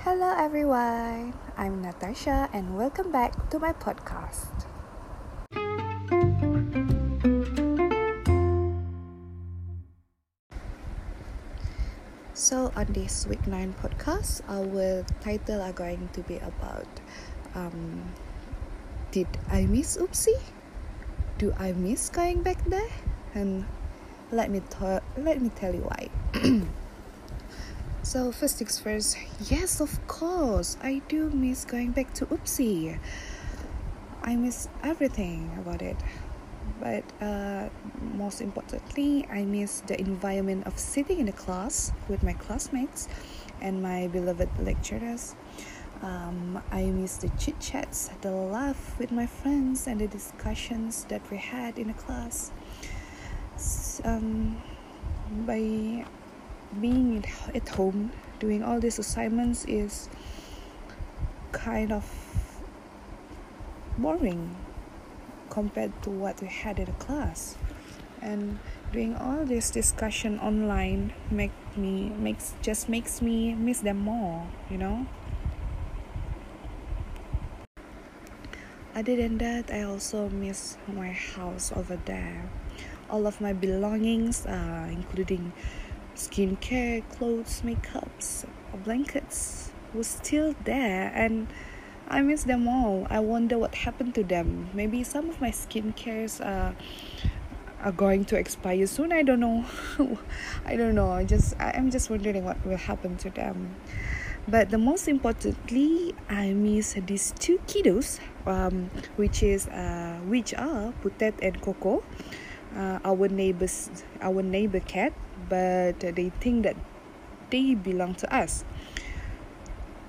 Hello, everyone. I'm Natasha, and welcome back to my podcast. So, on this week 9 podcast, our title are going to be about um, Did I miss UPSI? Do I miss going back there? And let me, let me tell you why. So first things first, yes, of course, I do miss going back to UPSI. I miss everything about it, but uh, most importantly, I miss the environment of sitting in the class with my classmates and my beloved lecturers. Um, I miss the chit chats, the laugh with my friends, and the discussions that we had in the class. Um, by being at home doing all these assignments is kind of boring compared to what we had in the class. And doing all this discussion online make me makes just makes me miss them more you know? Other than that i also miss my house over there. All of my belongings uh, including skincare, clothes, makeups, blankets was still there and I miss them all. I wonder what happened to them. Maybe some of my skincares are are going to expire soon. I don't know. I don't know. I just I'm just wondering what will happen to them. But the most importantly, I miss these two kiddos, um, which is uh, which are Putet and Coco, uh, our neighbors, our neighbor cat but they think that they belong to us.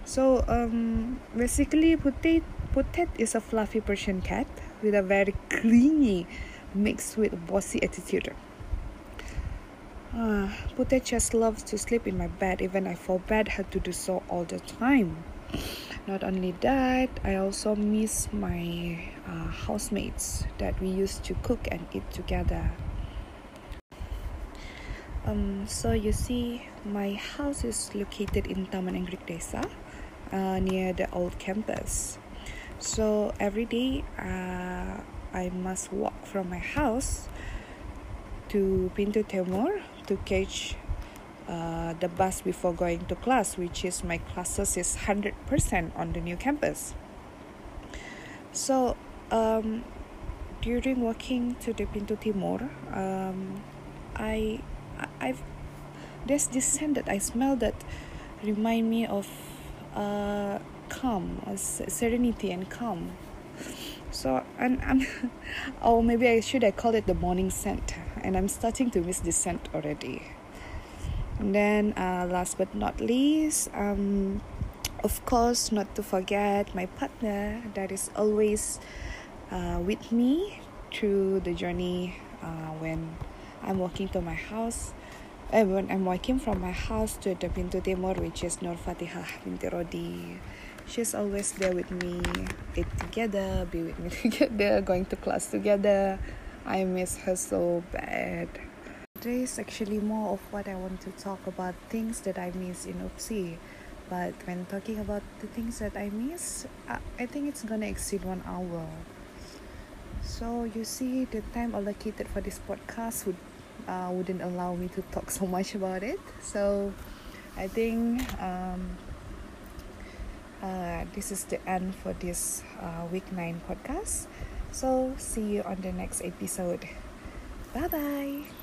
So um, basically, Putet, Putet is a fluffy Persian cat with a very clingy mixed with bossy attitude. Uh, Putet just loves to sleep in my bed, even I forbade her to do so all the time. Not only that, I also miss my uh, housemates that we used to cook and eat together. Um, so you see, my house is located in Taman Anggrek Desa, uh, near the old campus. So every day, uh, I must walk from my house to Pintu Timur to catch uh, the bus before going to class, which is my classes is hundred percent on the new campus. So um, during walking to the Pintu Timur, um, I I've there's this scent that I smell that remind me of uh, calm, serenity and calm. So and I'm, oh maybe I should I call it the morning scent, and I'm starting to miss this scent already. And then uh, last but not least, um, of course, not to forget my partner that is always uh, with me through the journey uh, when I'm walking to my house. Eh, when I'm walking from my house to the Pintu Timur, which is Nur Fatihah binti Rodi. She's always there with me, eat together, be with me together, going to class together. I miss her so bad. Today is actually more of what I want to talk about things that I miss in UPSI. But when talking about the things that I miss, I think it's gonna exceed one hour. So you see, the time allocated for this podcast would uh, wouldn't allow me to talk so much about it. So I think um, uh, this is the end for this uh, week nine podcast. So see you on the next episode. Bye bye.